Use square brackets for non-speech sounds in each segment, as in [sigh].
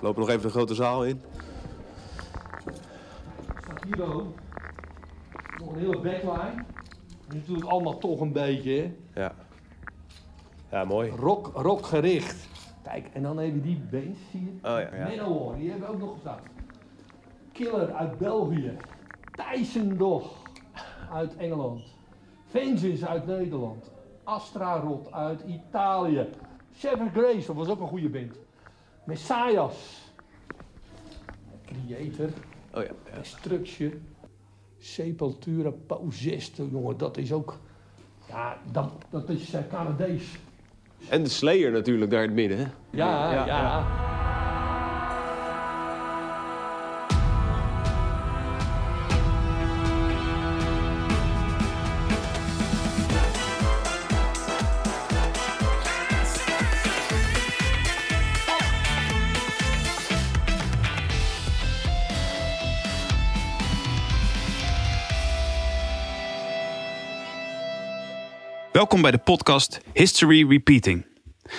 Lopen nog even de grote zaal in. Kilo. Nog een hele backline. Dat is natuurlijk allemaal toch een beetje hè? Ja. Ja, mooi. rock, rockgericht. Kijk, en dan even die bands, zie je? Oh ja, ja. Manowar, die hebben we ook nog gestaan. Killer uit België. Tyson Dog uit Engeland. Vengeance uit Nederland. Astra Rot uit Italië. Seven Grace, dat was ook een goede band. Messias. Creator. Oh ja. ja. Sepultura Pausesto, jongen, dat is ook... Ja, dat, dat is eh, Canadees. En de Slayer natuurlijk daar in het midden. Hè? Ja, ja. Ja, Welkom bij de podcast History Repeating.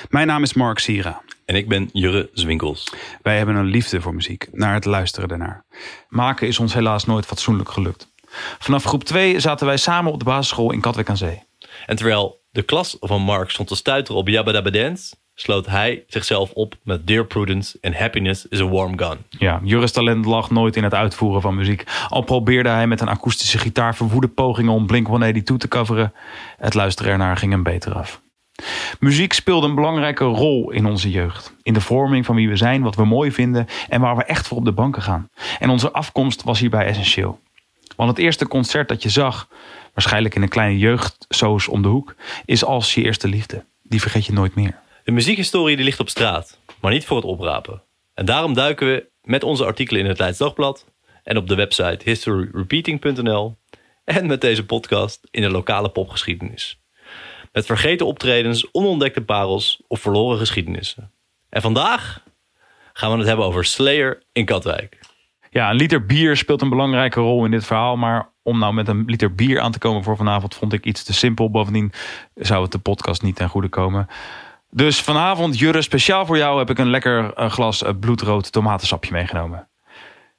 Mijn naam is Mark Sira. En ik ben Jurre Zwinkels. Wij hebben een liefde voor muziek, naar het luisteren daarnaar. Maken is ons helaas nooit fatsoenlijk gelukt. Vanaf groep 2 zaten wij samen op de basisschool in Katwijk aan Zee. En terwijl de klas van Mark stond te stuiteren op Jabba Dabba Dance, sloot hij zichzelf op met Dear Prudence and Happiness is a Warm Gun. Ja, Juris talent lag nooit in het uitvoeren van muziek. Al probeerde hij met een akoestische gitaar verwoede pogingen om Blink-182 te coveren. Het luisteren ernaar ging hem beter af. Muziek speelde een belangrijke rol in onze jeugd. In de vorming van wie we zijn, wat we mooi vinden en waar we echt voor op de banken gaan. En onze afkomst was hierbij essentieel. Want het eerste concert dat je zag, waarschijnlijk in een kleine jeugdsoos om de hoek, is als je eerste liefde. Die vergeet je nooit meer. De muziekhistorie die ligt op straat, maar niet voor het oprapen. En daarom duiken we met onze artikelen in het Leids Dagblad en op de website historyrepeating.nl en met deze podcast in de lokale popgeschiedenis. Met vergeten optredens, onontdekte parels of verloren geschiedenissen. En vandaag gaan we het hebben over Slayer in Katwijk. Ja, een liter bier speelt een belangrijke rol in dit verhaal. Maar om nou met een liter bier aan te komen voor vanavond vond ik iets te simpel. Bovendien zou het de podcast niet ten goede komen. Dus vanavond, Jurre, speciaal voor jou heb ik een lekker eh, glas eh, bloedrood tomatensapje meegenomen.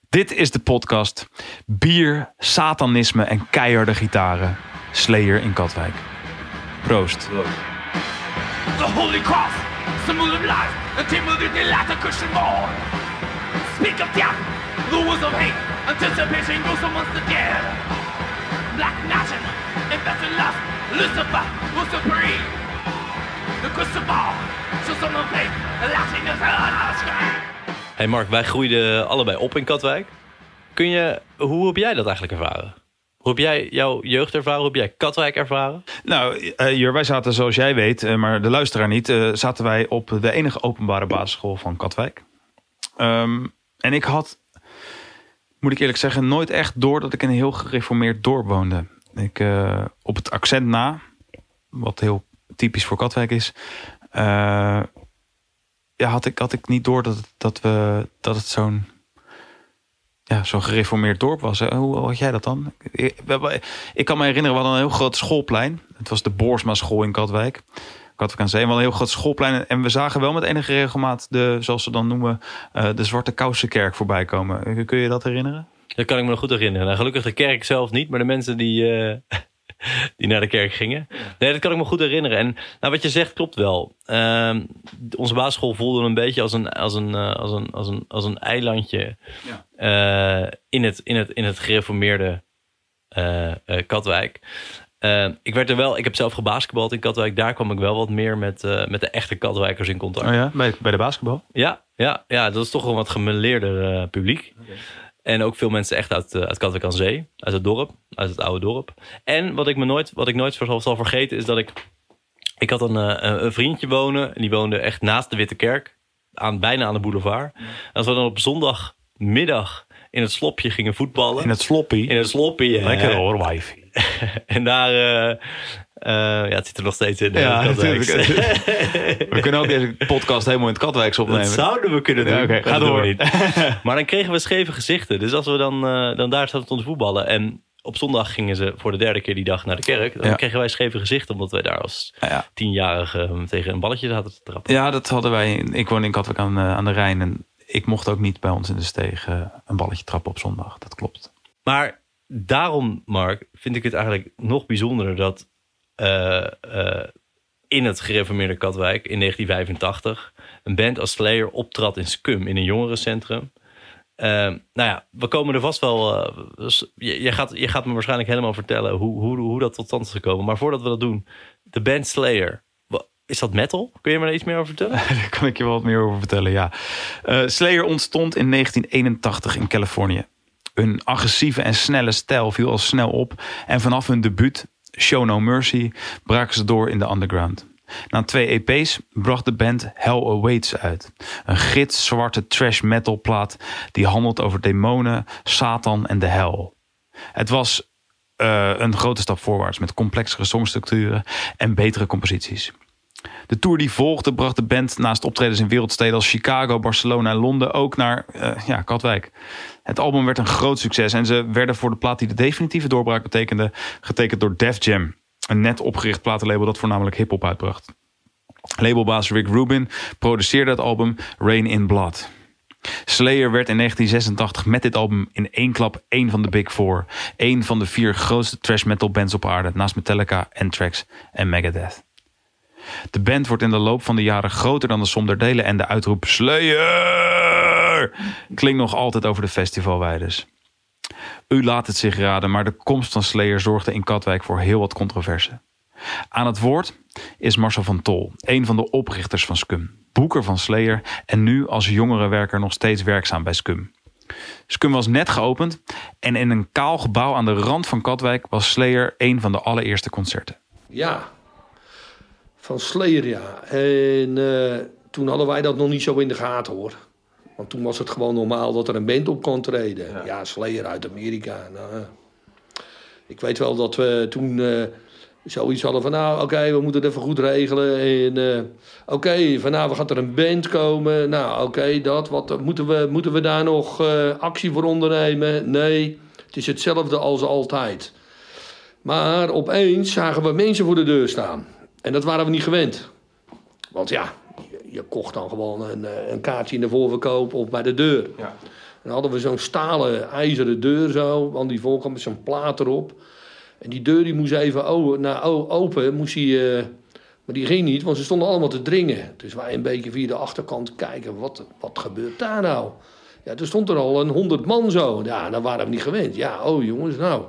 Dit is de podcast Bier, Satanisme en keiharde gitaren. Slayer in Katwijk. Proost. The holy cross, symbol of life, the they light the Christian born. Speak of death, the words of hate, anticipation goes amongst the dead. Black nation, invested lust, Lucifer was supreme. Hey Mark, wij groeiden allebei op in Katwijk. Kun je, hoe heb jij dat eigenlijk ervaren? Hoe heb jij jouw jeugd ervaren? Hoe heb jij Katwijk ervaren? Nou, eh, Jur, wij zaten zoals jij weet, eh, maar de luisteraar niet, eh, zaten wij op de enige openbare basisschool van Katwijk. Ehm, en ik had, moet ik eerlijk zeggen, nooit echt door dat ik in een heel gereformeerd dorp woonde. Ik, op het accent na, wat heel typisch voor Katwijk is, eh, ja, had, ik, had ik niet door dat, dat, we, dat het zo'n ja, zo'n gereformeerd dorp was. Hoe had jij dat dan? Ik, kan me herinneren, we hadden een heel groot schoolplein. Het was de Boersma school in Katwijk. Katwijk aan Zee. We hadden een heel groot schoolplein. En we zagen wel met enige regelmaat de, zoals ze dan noemen, eh, de Zwarte Kousenkerk voorbij komen. Kun je dat herinneren? Dat kan ik me nog goed herinneren. Nou, gelukkig de kerk zelf niet, maar de mensen die, eh, [laughs] die naar de kerk gingen. Nee, dat kan ik me goed herinneren. En nou, wat je zegt klopt wel. Ehm, onze basisschool voelde een beetje als een, als een, eh, als een, als een, als een eilandje eh, in, het, in, het, in het gereformeerde eh, eh, Katwijk. Eh, ik werd er wel, ik heb zelf gebasketbald in Katwijk. Daar kwam ik wel wat meer met, eh, met de echte Katwijkers in contact. Oh ja, bij, bij de basketbal? Ja, ja, ja, dat is toch een wat gemeleerder eh, publiek. En ook veel mensen echt uit, eh, uit Katwijk aan Zee, uit het dorp, uit het oude dorp. En wat ik, me nooit, wat ik nooit zal, vergeten is dat ik... Ik had een, eh, een- een vriendje wonen, en die woonde echt naast de Witte Kerk. Aan, bijna aan de boulevard. En als we dan op zondagmiddag in het slopje gingen voetballen. In het sloppy. in het sloppy. eh, Lekker hoor, wifi. [laughs] En daar... eh, eh, ja, het zit er nog steeds in. Ja, Katwijks. [laughs] We kunnen ook deze podcast helemaal in het Katwijks opnemen. Dat zouden we kunnen doen. Ja, ga door. niet. [laughs] Maar dan kregen we scheve gezichten. Dus als we dan, eh, dan daar zaten te voetballen. En op zondag gingen ze voor de derde keer die dag naar de kerk. Dan Ja. kregen wij scheve gezichten. Omdat wij daar als Ja. tienjarige tegen een balletje zaten te trappen. Ja, dat hadden wij. Ik woon in Katwijk aan, aan de Rijn. En ik mocht ook niet bij ons in de steeg een balletje trappen op zondag. Dat klopt. Maar daarom, Mark, vind ik het eigenlijk nog bijzonderer dat eh, eh, in het gereformeerde Katwijk in 1985 een band als Slayer optrad in Scum in een jongerencentrum. Eh, nou ja, we komen er vast wel. eh, dus je, gaat, je gaat me waarschijnlijk helemaal vertellen hoe, hoe, hoe dat tot stand is gekomen. Maar voordat we dat doen, de band Slayer. Is dat metal? Kun je me daar iets meer over vertellen? [laughs] Daar kan ik je wel wat meer over vertellen, ja. Slayer ontstond in 1981 in Californië. Hun agressieve en snelle stijl viel al snel op. En vanaf hun debuut, Show No Mercy, braken ze door in de underground. Na twee EP's bracht de band Hell Awaits uit. Een gitzwarte trash metal plaat die handelt over demonen, Satan en de hel. Het was eh, een grote stap voorwaarts met complexere songstructuren en betere composities. De tour die volgde bracht de band naast optredens in wereldsteden als Chicago, Barcelona en Londen ook naar eh, ja, Katwijk. Het album werd een groot succes en ze werden voor de plaat die de definitieve doorbraak betekende getekend door Def Jam. Een net opgericht platenlabel dat voornamelijk hip-hop uitbracht. Labelbaas Rick Rubin produceerde het album Rain in Blood. Slayer werd in 1986 met dit album in één klap één van de Big Four. Eén van de vier grootste thrash metal bands op aarde, naast Metallica, Anthrax en Megadeth. De band wordt in de loop van de jaren groter dan de som der delen en de uitroep Slayer klinkt nog altijd over de festivalweiders. U laat het zich raden, maar de komst van Slayer zorgde in Katwijk voor heel wat controverse. Aan het woord is Marcel van Tol, een van de oprichters van Scum, boeker van Slayer en nu als jongerenwerker nog steeds werkzaam bij Scum. Scum was net geopend en in een kaal gebouw aan de rand van Katwijk was Slayer een van de allereerste concerten. Ja, van Slayer, ja. En eh, toen hadden wij dat nog niet zo in de gaten, hoor. Want toen was het gewoon normaal dat er een band op kon treden. Ja, Slayer uit Amerika. Nou, ik weet wel dat we toen eh, zoiets hadden van... nou, oké, we moeten het even goed regelen. En eh, oké, vanavond gaat er een band komen. Nou, oké, dat. Wat, moeten, we, moeten we daar nog eh, actie voor ondernemen? Nee, het is hetzelfde als altijd. Maar opeens zagen we mensen voor de deur staan. En dat waren we niet gewend. Want ja, je, kocht dan gewoon een, eh, een kaartje in de voorverkoop of bij de deur. Ja. Dan hadden we zo'n stalen, ijzeren deur zo, want die voorkant met zo'n plaat erop. En die deur die moest even open, moest die, eh, maar die ging niet, want ze stonden allemaal te dringen. Dus wij een beetje via de achterkant kijken, wat, wat gebeurt daar nou? Ja, toen stond er al een honderd man zo. Ja, dan waren we niet gewend. Ja, oh jongens, nou.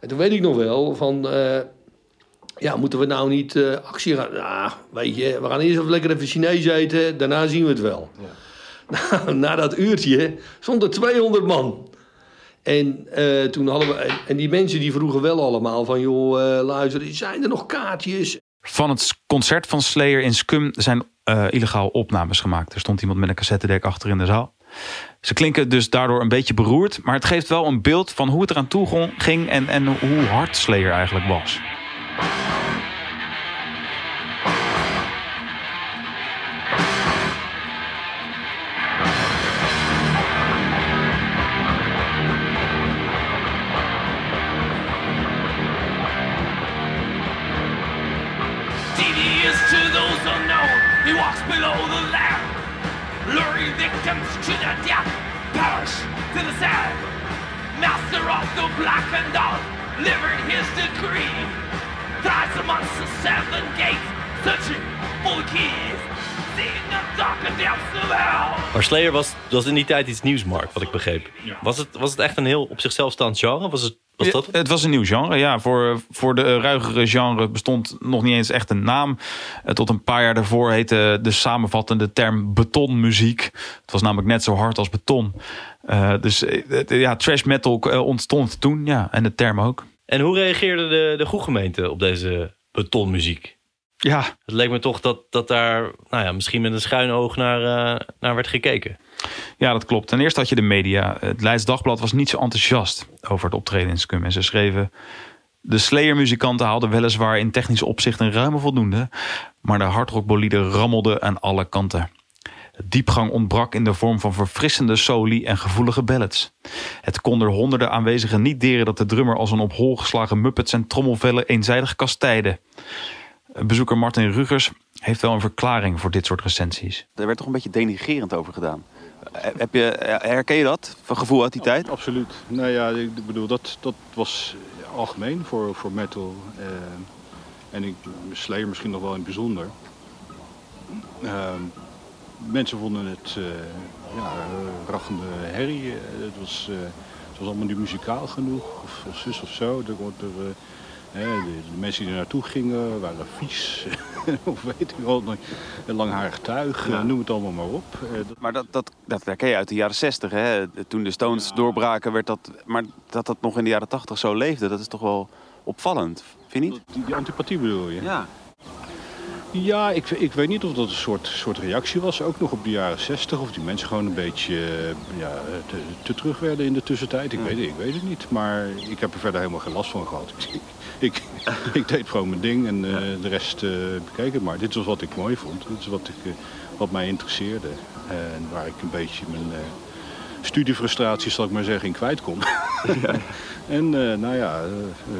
En toen weet ik nog wel van, eh, ja, moeten we nou niet eh, actie gaan? Nou, weet je, we gaan eerst even lekker even Chinees eten, daarna zien we het wel. [laughs] Nou, na dat uurtje stond er 200 man. En eh, toen hadden we, en, die mensen die vroegen wel allemaal van, joh, eh, luister, zijn er nog kaartjes? Van het concert van Slayer in Scum zijn eh, illegaal opnames gemaakt. Er stond iemand met een cassettedek achter in de zaal. Ze klinken dus daardoor een beetje beroerd. Maar het geeft wel een beeld van hoe het eraan toe ging... en, en hoe hard Slayer eigenlijk was. Seven gates, searching for the keys. Maar Slayer was, was in die tijd iets nieuws, Mark, wat ik begreep. Was, het, was het echt een heel op zichzelf staand genre? Was, het, was dat Ja, het? was een nieuw genre. Ja, voor, voor de ruigere genre bestond nog niet eens echt een naam. Eh, Tot een paar jaar daarvoor heette de samenvattende term betonmuziek. Het was namelijk net zo hard als beton. Eh, dus eh, ja, trash metal ontstond toen. Ja, en de term ook. En hoe reageerde de, de groegemeente op deze betonmuziek? Ja, Het leek me toch dat, dat daar nou ja, misschien met een schuin oog naar, eh, naar werd gekeken. Ja, dat klopt. Ten eerste had je de media. Het Leids Dagblad was niet zo enthousiast over het optreden in Scum. En ze schreven... De Slayer-muzikanten haalden weliswaar in technisch opzicht een ruime voldoende... maar de hardrockbolide rammelde aan alle kanten. De diepgang ontbrak in de vorm van verfrissende soli en gevoelige ballads. Het kon er honderden aanwezigen niet deren dat de drummer als een op hol geslagen muppet zijn trommelvellen eenzijdig kastijde. Bezoeker Martin Rugers heeft wel een verklaring voor dit soort recensies. Er werd toch een beetje denigerend over gedaan. Heb je, herken je dat van gevoel uit die tijd? Absoluut. Nou ja, ik bedoel, dat, dat was algemeen voor, voor metal. eh, en ik, Slayer misschien nog wel in het bijzonder. Ehm, mensen vonden het eh ja, eh, raggende herrie. Eh, het, was, het was allemaal niet muzikaal genoeg, of, of zus of zo. Er, er, eh, de, mensen die er naartoe gingen waren vies. [laughs] of weet ik wel, een langharig tuig, noem het allemaal maar op. Maar dat, dat, dat herken je uit de jaren 60, hè? Toen de Stones doorbraken, werd dat... Maar dat dat nog in de jaren 80 zo leefde, dat is toch wel opvallend, vind je niet? die, die antipathie bedoel je? Ja. Ja, ik, ik weet niet of dat een soort, soort reactie was, ook nog op de jaren 60. Of die mensen gewoon een beetje eh, ja, te, te terug werden in de tussentijd. Ik, weet, het- ik weet het niet, maar ik heb er verder helemaal geen last van gehad. [laughs] Ik, ik, ik deed gewoon mijn ding en eh, de rest eh bekeek het maar. Dit was wat ik mooi vond, dit is wat, ik, eh, wat mij interesseerde. En waar ik een beetje mijn eh, studiefrustratie, zal ik maar zeggen, in kwijt kon. [laughs] En eh, nou ja, eh,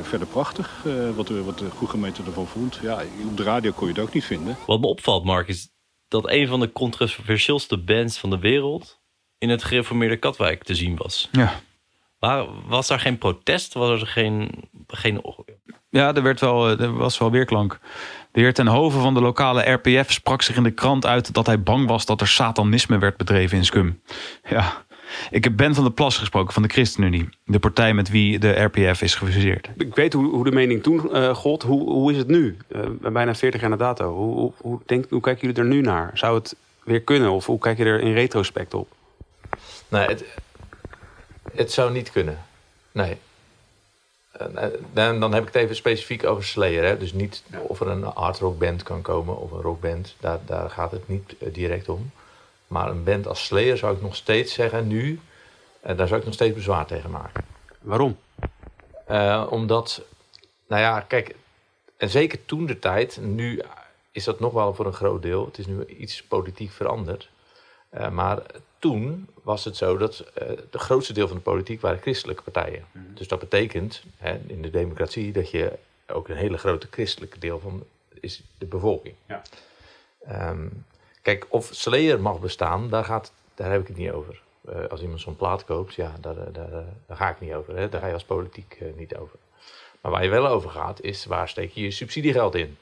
verder prachtig eh, wat, de, wat de goede gemeente ervan vond. Ja, op de radio kon je het ook niet vinden. Wat me opvalt, Mark, is dat een van de controversieelste bands van de wereld in het gereformeerde Katwijk te zien was. Ja. Waar, was daar geen protest? Was er geen, geen Ja, er, werd wel, er was wel weerklank. De heer Ten Hoven van de lokale RPF sprak zich in de krant uit dat hij bang was dat er satanisme werd bedreven in Scum. Ja, ik heb Ben van der Plas gesproken van de ChristenUnie, de partij met wie de RPF is gefuseerd. Ik weet hoe, hoe de mening toen eh gold. Hoe, hoe is het nu? Eh, bijna 40 jaar na dato. Hoe, hoe, hoe, denk, hoe kijken jullie er nu naar? Zou het weer kunnen? Of hoe kijk je er in retrospect op? Nee, het, het zou niet kunnen. Nee. En, eh, Dan, dan heb ik het even specifiek over Slayer. Hè? Dus niet of er een hardrock band kan komen of een rockband. Daar, daar gaat het niet direct om. Maar een band als Slayer zou ik nog steeds zeggen, nu, daar zou ik nog steeds bezwaar tegen maken. Waarom? Eh, omdat, nou ja, kijk, en zeker toen de tijd, nu is dat nog wel voor een groot deel. Het is nu iets politiek veranderd. Eh, maar toen was het zo dat eh het grootste deel van de politiek waren christelijke partijen. Dus dat betekent hè, in de democratie dat je ook een hele grote christelijke deel van is de bevolking. Ja. Ehm, kijk, of Slayer mag bestaan, daar, gaat, daar heb ik het niet over. Eh, als iemand zo'n plaat koopt, ja, daar, daar, daar, daar ga ik niet over. Hè. Daar ga je als politiek eh, niet over. Maar waar je wel over gaat, is waar steek je je subsidiegeld in?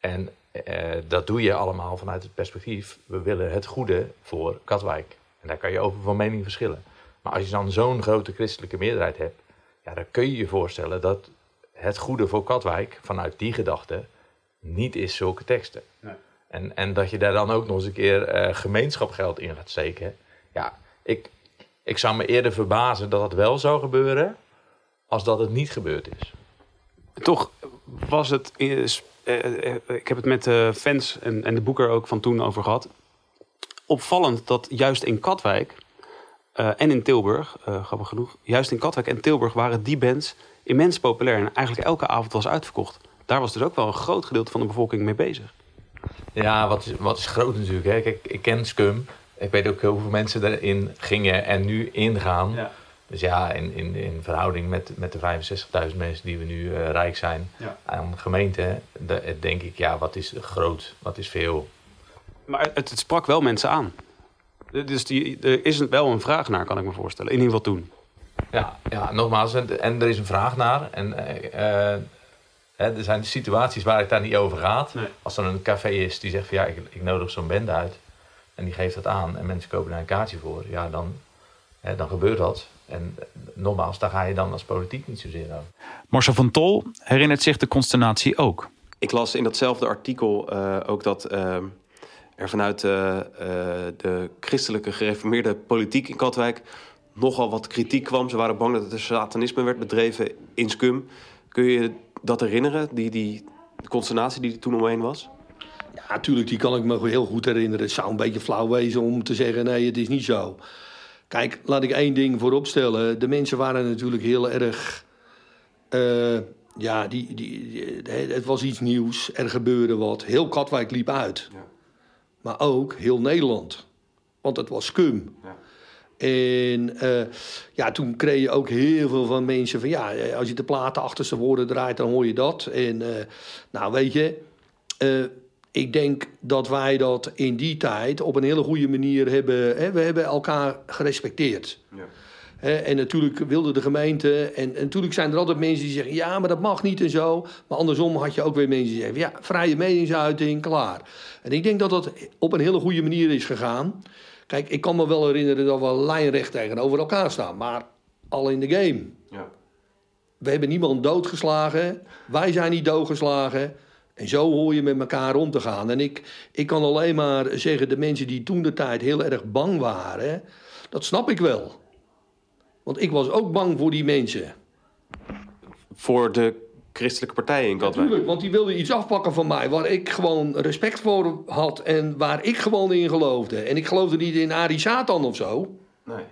En eh, dat doe je allemaal vanuit het perspectief, we willen het goede voor Katwijk. En daar kan je over van mening verschillen. Maar als je dan zo'n grote christelijke meerderheid hebt, ja, dan kun je je voorstellen dat het goede voor Katwijk vanuit die gedachte niet is zulke teksten. En, en dat je daar dan ook nog eens een keer eh, gemeenschapgeld in gaat steken. Ja, ik, ik zou me eerder verbazen dat het wel zou gebeuren, als dat het niet gebeurd is. Toch was het. eh, eh, ik heb het met de fans en, en de boeker ook van toen over gehad. Opvallend dat juist in Katwijk en in Tilburg, eh, grappig genoeg, juist in Katwijk en Tilburg waren die bands immens populair. En eigenlijk elke avond was uitverkocht. Daar was dus ook wel een groot gedeelte van de bevolking mee bezig. Ja, wat is, wat is groot natuurlijk. Hè? Kijk, ik ken Scum. Ik weet ook hoeveel mensen erin gingen en nu ingaan. Ja. Dus ja, in, in, in verhouding met, met de 65.000 mensen die we nu eh, rijk zijn Ja. aan gemeenten, de- denk ik, ja, wat is groot, wat is veel. Maar het, het sprak wel mensen aan. Dus die, er is wel een vraag naar, kan ik me voorstellen. In ieder geval toen. Ja, ja nogmaals, en, en er is een vraag naar. En eh, hè, er zijn situaties waar het daar niet over gaat. Nee. Als er een café is die zegt van ja, ik, ik nodig zo'n band uit. En die geeft dat aan en mensen kopen daar een kaartje voor. Ja, dan, hè, dan gebeurt dat. En nogmaals, daar ga je dan als politiek niet zozeer over. Marcel van Tol herinnert zich de consternatie ook. Ik las in datzelfde artikel eh, ook dat eh, er vanuit eh, eh, de christelijke gereformeerde politiek in Katwijk nogal wat kritiek kwam. Ze waren bang dat er satanisme werd bedreven in Scum. Kun je je dat herinneren, die, die consternatie die er toen omheen was? Ja, natuurlijk, die kan ik me heel goed herinneren. Het zou een beetje flauw wezen om te zeggen, nee, het is niet zo. Kijk, laat ik één ding vooropstellen. De mensen waren natuurlijk heel erg... eh, ja, die, die, die- het was iets nieuws. Er gebeurde wat. Heel Katwijk liep uit. Maar ook heel Nederland. Want het was scum. En eh, ja, toen kreeg je ook heel veel van mensen van... ja, als je de platen achterste woorden draait, dan hoor je dat. En eh, nou, weet je... eh, ik denk dat wij dat in die tijd op een hele goede manier hebben. Hè, we hebben elkaar gerespecteerd. Hè, en natuurlijk wilde de gemeente. En, en natuurlijk zijn er altijd mensen die zeggen: ja, maar dat mag niet en zo. Maar andersom had je ook weer mensen die zeggen: ja, vrije meningsuiting, klaar. En ik denk dat dat op een hele goede manier is gegaan. Kijk, ik kan me wel herinneren dat we lijnrecht tegenover elkaar staan. Maar al in de game. We hebben niemand doodgeslagen. Wij zijn niet doodgeslagen. En zo hoor je met elkaar om te gaan. En ik, ik kan alleen maar zeggen, de mensen die toen de tijd heel erg bang waren, dat snap ik wel. Want ik was ook bang voor die mensen. Voor de christelijke partijen in Katwijk. Natuurlijk, want die wilden iets afpakken van mij waar ik gewoon respect voor had en waar ik gewoon in geloofde. En ik geloofde niet in Ari Satan of zo. Nee.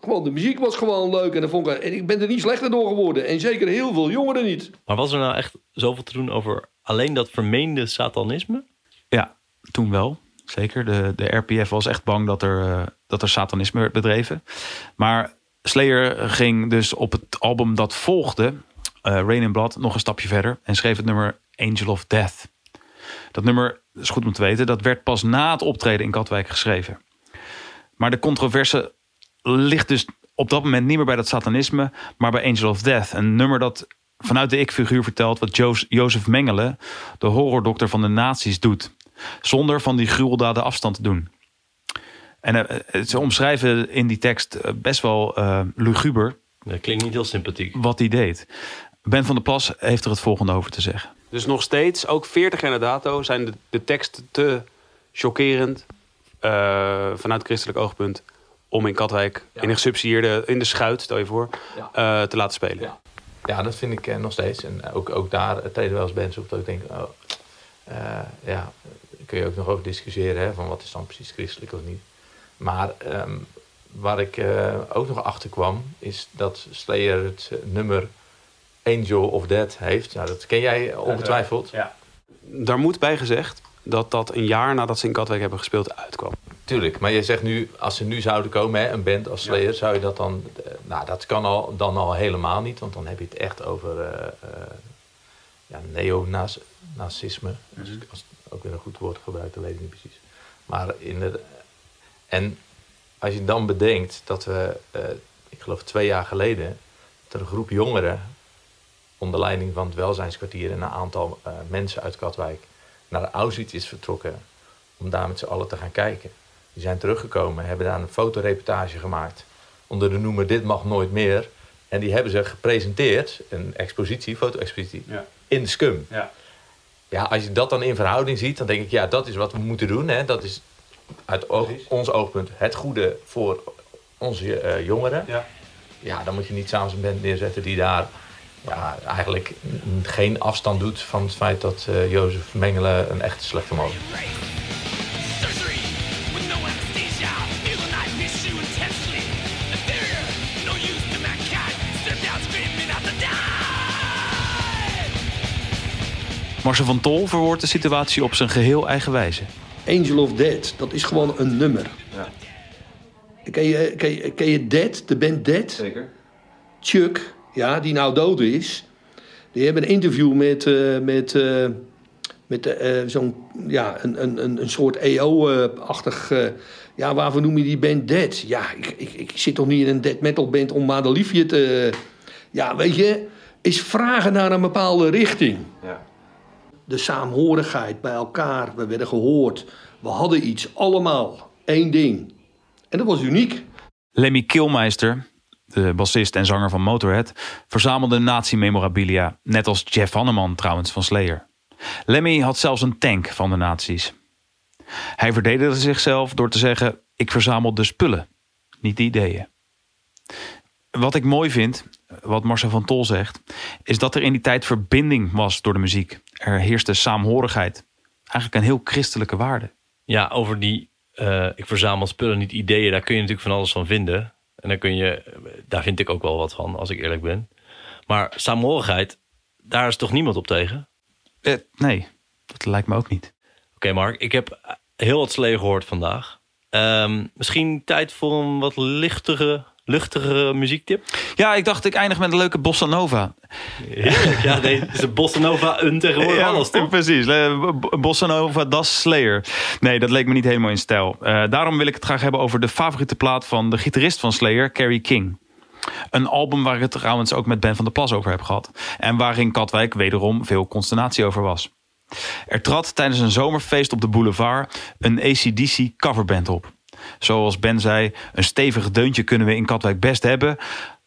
Gewoon, de muziek was gewoon leuk en, dat vond ik, en ik ben er niet slechter door geworden. En zeker heel veel jongeren niet. Maar was er nou echt zoveel te doen over alleen dat vermeende satanisme? Ja, toen wel. Zeker. De, de RPF was echt bang dat er, eh, dat er satanisme werd bedreven. Maar Slayer ging dus op het album dat volgde, Rain in Blood, nog een stapje verder. En schreef het nummer Angel of Death. Dat nummer, is goed om te weten, dat werd pas na het optreden in Katwijk geschreven. Maar de controverse ligt dus op dat moment niet meer bij dat satanisme, maar bij Angel of Death. Een nummer dat vanuit de ik-figuur vertelt wat Jo- Jozef Mengele, de horrordokter van de nazi's, doet. Zonder van die gruweldaden afstand te doen. En eh, ze omschrijven in die tekst eh, best wel eh, luguber Dat klinkt niet heel sympathiek. wat hij deed. Ben van der Plas heeft er het volgende over te zeggen. Dus nog steeds, ook 40 jaar na dato, zijn de, de teksten te chockerend eh, vanuit christelijk oogpunt om in Katwijk in een gesubsidieerde, in de schuit, stel je voor, Ja. eh, te laten spelen. Ja. Ja, dat vind ik eh, nog steeds. En ook, ook daar treden wel eens bands op dat ik denk, oh, eh, ja, kun je ook nog over discussiëren, hè, van wat is dan precies christelijk of niet. Maar ehm, waar ik eh, ook nog achter kwam, is dat Slayer het nummer Angel of Death heeft. Nou, dat ken jij ongetwijfeld. Daar moet bij gezegd dat dat een jaar nadat ze in Katwijk hebben gespeeld uitkwam. Tuurlijk, maar je zegt nu, als ze nu zouden komen, hè, een band als Slayer, zou je dat dan... eh, nou, dat kan al, dan al helemaal niet, want dan heb je het echt over eh eh ja, neonazisme. Dus als ik ook weer een goed woord gebruikt, dat weet ik niet precies. Maar in de, en als je dan bedenkt dat we, eh, ik geloof twee jaar geleden, dat er een groep jongeren onder leiding van het welzijnskwartier en een aantal eh, mensen uit Katwijk naar Auschwitz is vertrokken om daar met z'n allen te gaan kijken. Die zijn teruggekomen, hebben daar een fotoreportage gemaakt onder de noemer Dit mag nooit meer. En die hebben ze gepresenteerd, een expositie, foto-expositie, Ja. in de scum. Ja. Ja, als je dat dan in verhouding ziet, dan denk ik, ja, dat is wat we moeten doen. Hè. Dat is uit oog- ons oogpunt het goede voor onze eh, jongeren. Ja. Ja, dan moet je niet samen een band neerzetten die daar ja, eigenlijk geen afstand doet van het feit dat eh Jozef Mengele een echte slechte man is. Marcel van Tol verwoordt de situatie op zijn geheel eigen wijze. Angel of Dead, dat is gewoon een nummer. Ken, je, ken, je, ken je Dead, de band Dead? Zeker. Chuck, ja, die nou dood is. Die hebben een interview met, eh, met, eh, met eh, zo'n, ja, een, een, een, een soort EO-achtig... eh, ja, waarvoor noem je die band Dead? Ja, ik, ik, ik zit toch niet in een dead metal band om maar de liefje te... Ja, weet je, is vragen naar een bepaalde richting. Ja. De saamhorigheid bij elkaar, we werden gehoord. We hadden iets, allemaal, één ding. En dat was uniek. Lemmy Kilmeister, de bassist en zanger van Motorhead, verzamelde nazi-memorabilia, net als Jeff Hanneman trouwens van Slayer. Lemmy had zelfs een tank van de nazi's. Hij verdedigde zichzelf door te zeggen: Ik verzamel de spullen, niet de ideeën. Wat ik mooi vind, wat Marcel van Tol zegt, is dat er in die tijd verbinding was door de muziek. Er heerste saamhorigheid. Eigenlijk een heel christelijke waarde. Ja, over die eh, ik verzamel spullen, niet ideeën. Daar kun je natuurlijk van alles van vinden. En daar, kun je, daar vind ik ook wel wat van, als ik eerlijk ben. Maar saamhorigheid, daar is toch niemand op tegen? Eh, nee, dat lijkt me ook niet. Oké, Mark, ik heb heel wat slee gehoord vandaag. Ehm, misschien tijd voor een wat lichtere luchtige muziektip? Ja, ik dacht ik eindig met een leuke bossa nova. Heerlijk. Ja, nee, is een bossa nova een tegenwoordig alles, toch? Precies. Eh, Bossa Nova, Das Slayer. Nee, dat leek me niet helemaal in stijl. Eh, daarom wil ik het graag hebben over de favoriete plaat van de gitarist van Slayer, Carrie King. Een album waar ik het trouwens ook met Ben van der Plas over heb gehad. En waarin Katwijk wederom veel consternatie over was. Er trad tijdens een zomerfeest op de boulevard een ACDC coverband op. Zoals Ben zei, een stevig deuntje kunnen we in Katwijk best hebben.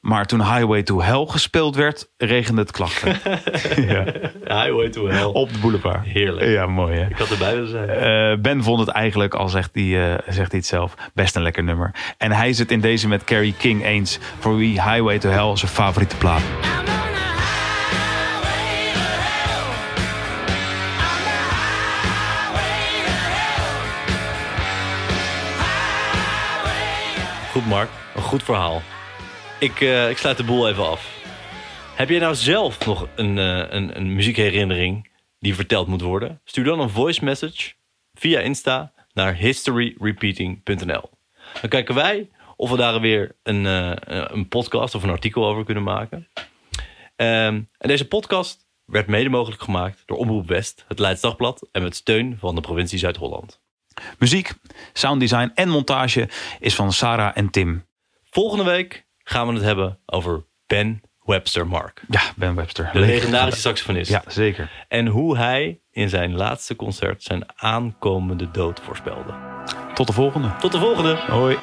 Maar toen Highway to Hell gespeeld werd, regende het klachten. [laughs] ja, Highway to Hell. op de boulevard. Heerlijk. Ja, mooi hè. Ik had erbij willen zijn. Eh, ben vond het eigenlijk, al zegt hij, eh, zegt hij het zelf, best een lekker nummer. En hij het in deze met Carrie King eens. Voor wie Highway to Hell zijn favoriete plaat. Goed, Mark. Een goed verhaal. Ik, eh, ik sluit de boel even af. Heb jij nou zelf nog een, eh, een, een muziekherinnering die verteld moet worden? Stuur dan een voice message via Insta naar historyrepeating.nl. Dan kijken wij of we daar weer een, eh, een podcast of een artikel over kunnen maken. Ehm, en deze podcast werd mede mogelijk gemaakt door Omroep West, het Leids Dagblad en met steun van de provincie Zuid-Holland. Muziek, sounddesign en montage is van Sarah en Tim. Volgende week gaan we het hebben over Ben Webster Mark. Ja, Ben Webster. De legendarische saxofonist. Ja, zeker. En hoe hij in zijn laatste concert zijn aankomende dood voorspelde. Tot de volgende. Tot de volgende! Hoi.